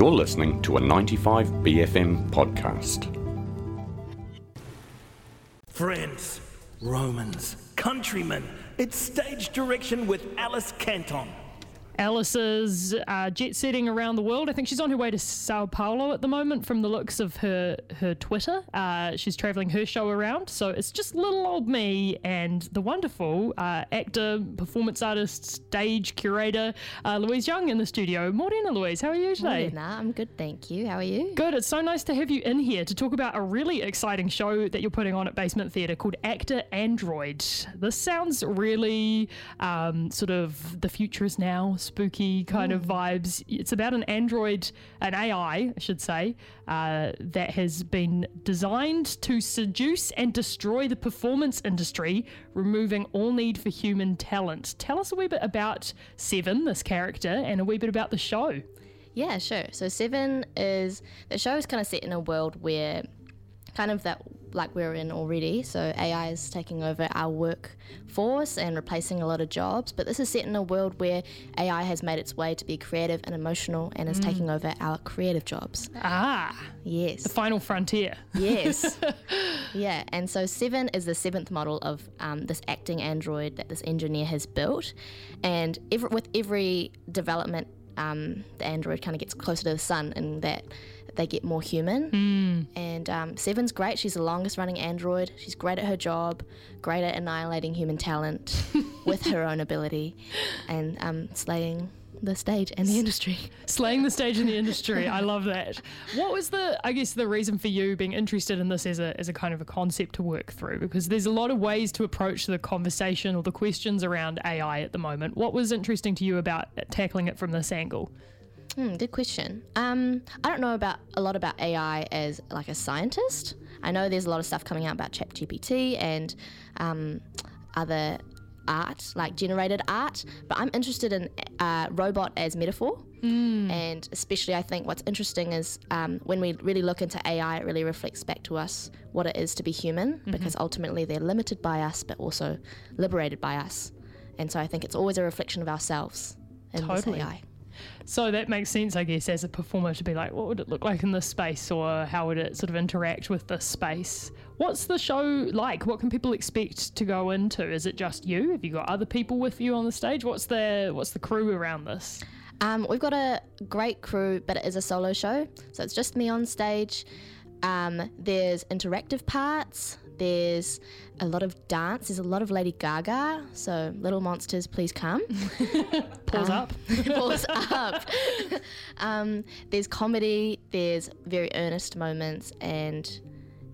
You're listening to a 95BFM podcast. Friends, Romans, countrymen, it's stage direction with Alice Canton. Alice is uh, jet setting around the world. I think she's on her way to Sao Paulo at the moment, from the looks of her her Twitter. Uh, she's traveling her show around, so it's just little old me and the wonderful uh, actor, performance artist, stage curator uh, Louise Young in the studio. Morena, Louise, how are you today? Morena, I'm good, thank you. How are you? Good. It's so nice to have you in here to talk about a really exciting show that you're putting on at Basement Theatre called Actor Android. This sounds really um, sort of the future is now spooky kind of vibes. It's about an android, an AI, I should say, uh, that has been designed to seduce and destroy the performance industry, removing all need for human talent. Tell us a wee bit about Seven, this character, and a wee bit about the show. Yeah, sure. So Seven is the show is kind of set in a world where kind of that like we're in already. So AI is taking over our workforce and replacing a lot of jobs. But this is set in a world where AI has made its way to be creative and emotional and is taking over our creative jobs. Ah, Yes. the final frontier. Yes. yeah. And so Seven is the seventh model of um, this acting android that this engineer has built. And every, with every development, um, the android kind of gets closer to the sun and that they get more human. And um, Seven's great. She's the longest running android. She's great at her job, great at annihilating human talent with her own ability and um, slaying the stage and the industry. slaying the stage in the industry. I love that. What was the, I guess, the reason for you being interested in this as a, as a kind of a concept to work through? Because there's a lot of ways to approach the conversation or the questions around AI at the moment. What was interesting to you about tackling it from this angle? Hmm, good question. Um, I don't know about a lot about AI as like a scientist. I know there's a lot of stuff coming out about ChatGPT and um, other art, like generated art. But I'm interested in uh, robot as metaphor. And especially, I think what's interesting is um, when we really look into AI, it really reflects back to us what it is to be human, because ultimately they're limited by us, but also liberated by us. And so I think it's always a reflection of ourselves in Totally. AI. So that makes sense, I guess, as a performer to be like, what would it look like in this space, or how would it sort of interact with this space? What's the show like? What can people expect to go into? Is it just you? Have you got other people with you on the stage? What's the what's the crew around this? Um, we've got a great crew, but it is a solo show, so it's just me on stage. Um, there's interactive parts. There's a lot of dance. There's a lot of Lady Gaga. So, little monsters, please come. Paws up. Paws up. um, there's comedy. There's very earnest moments, and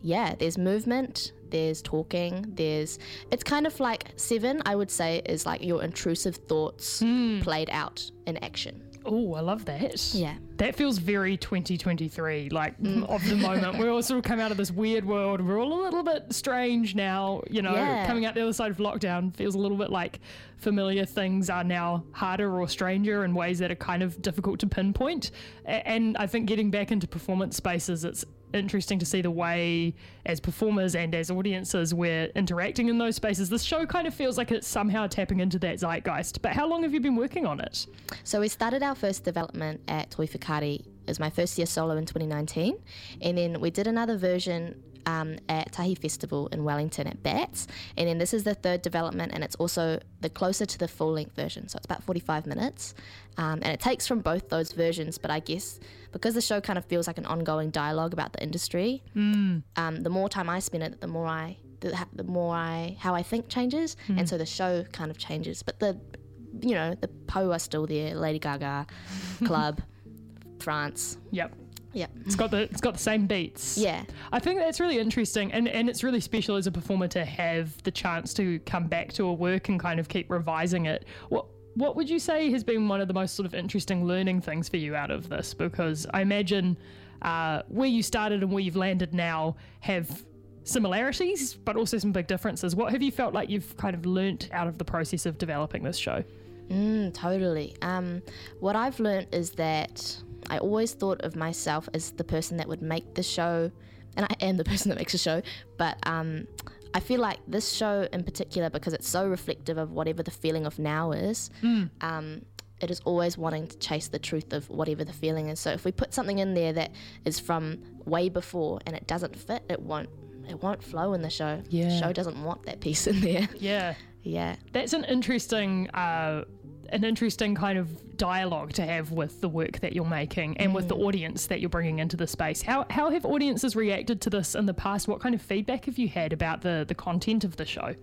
yeah, there's movement. There's talking. There's. It's kind of like Seven. I would say is like your intrusive thoughts played out in action. Oh, I love that. Yeah. That feels very 2023, like mm. of the moment. we all sort of come out of this weird world. We're all a little bit strange now, you know, Yeah. coming out the other side of lockdown feels a little bit like familiar things are now harder or stranger in ways that are kind of difficult to pinpoint. And I think getting back into performance spaces, it's interesting to see the way as performers and as audiences we're interacting in those spaces. This show kind of feels like it's somehow tapping into that zeitgeist. But how long have you been working on it? So we started our first development at Toi Whakaari. It was my first year solo in 2019. And then we did another version um, at Tahi Festival in Wellington at Bats. And then this is the third development, and it's also the closer to the full length version. So it's about 45 minutes. Um, and it takes from both those versions, but I guess because the show kind of feels like an ongoing dialogue about the industry, um, the more time I spend it, the more I. The, the more I, how I think changes, and so the show kind of changes. But the you know, the Poe are still there, Lady Gaga, Club, France. Yep. Yep. It's got the it's got the same beats. Yeah. I think that's really interesting and, and it's really special as a performer to have the chance to come back to a work and kind of keep revising it. What what would you say has been one of the most sort of interesting learning things for you out of this? Because I imagine uh, where you started and where you've landed now have similarities, but also some big differences. What have you felt like you've kind of learnt out of the process of developing this show? Mm, totally. Um, what I've learnt is that I always thought of myself as the person that would make the show, and I am the person that makes the show, but um, I feel like this show in particular, because it's so reflective of whatever the feeling of now is, um, it is always wanting to chase the truth of whatever the feeling is. So if we put something in there that is from way before and it doesn't fit, it won't it won't flow in the show. Yeah. The show doesn't want that piece in there. Yeah. Yeah. That's an interesting, uh, an interesting kind of dialogue to have with the work that you're making and with the audience that you're bringing into the space. How how have audiences reacted to this in the past? What kind of feedback have you had about the the content of the show?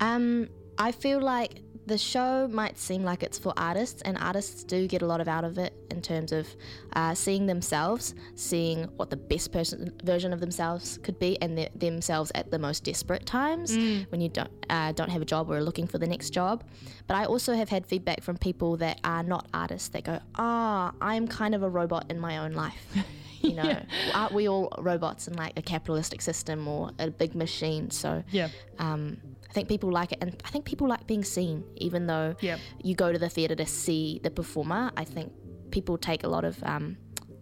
Um, I feel like the show might seem like it's for artists, and artists do get a lot of out of it in terms of uh, seeing themselves, seeing what the best person version of themselves could be, and th- themselves at the most desperate times when you don't uh, don't have a job or are looking for the next job. But I also have had feedback from people that are not artists that go, "Ah, I'm kind of a robot in my own life." You know, aren't we all robots in like a capitalistic system or a big machine? So Yeah. um, I think people like it, and I think people like being seen, even though Yep. you go to the theatre to see the performer. I think people take a lot of um,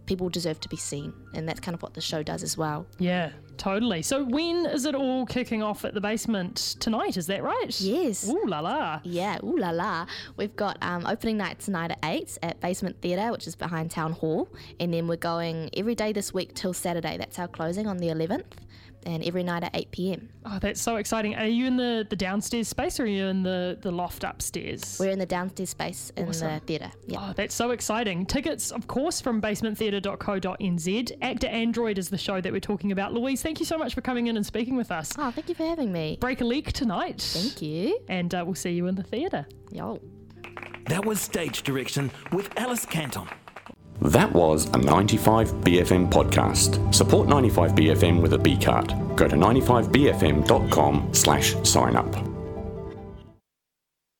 people deserve to be seen, and that's kind of what the show does as well. Yeah, totally. So when is it all kicking off at the basement tonight? Is that right? Yes. Ooh la la. Yeah, ooh la la. We've got um, opening night tonight at 8 at Basement Theatre, which is behind Town Hall. And then we're going every day this week till Saturday. That's our closing on the 11th. And every night at 8 pm. Oh, that's so exciting. Are you in the, the downstairs space or are you in the, the loft upstairs? We're in the downstairs space in Awesome. the theatre. Yeah. Oh, that's so exciting. Tickets, of course, from basementtheatre.co.nz. Actor Android is the show that we're talking about. Louise, thank you so much for coming in and speaking with us. Oh, thank you for having me. Break a leak tonight. Thank you. And uh, we'll see you in the theatre. Yo. That was Stage Direction with Alice Canton. That was a 95BFM podcast. Support 95BFM with a B card. Go to 95BFM.com slash sign up.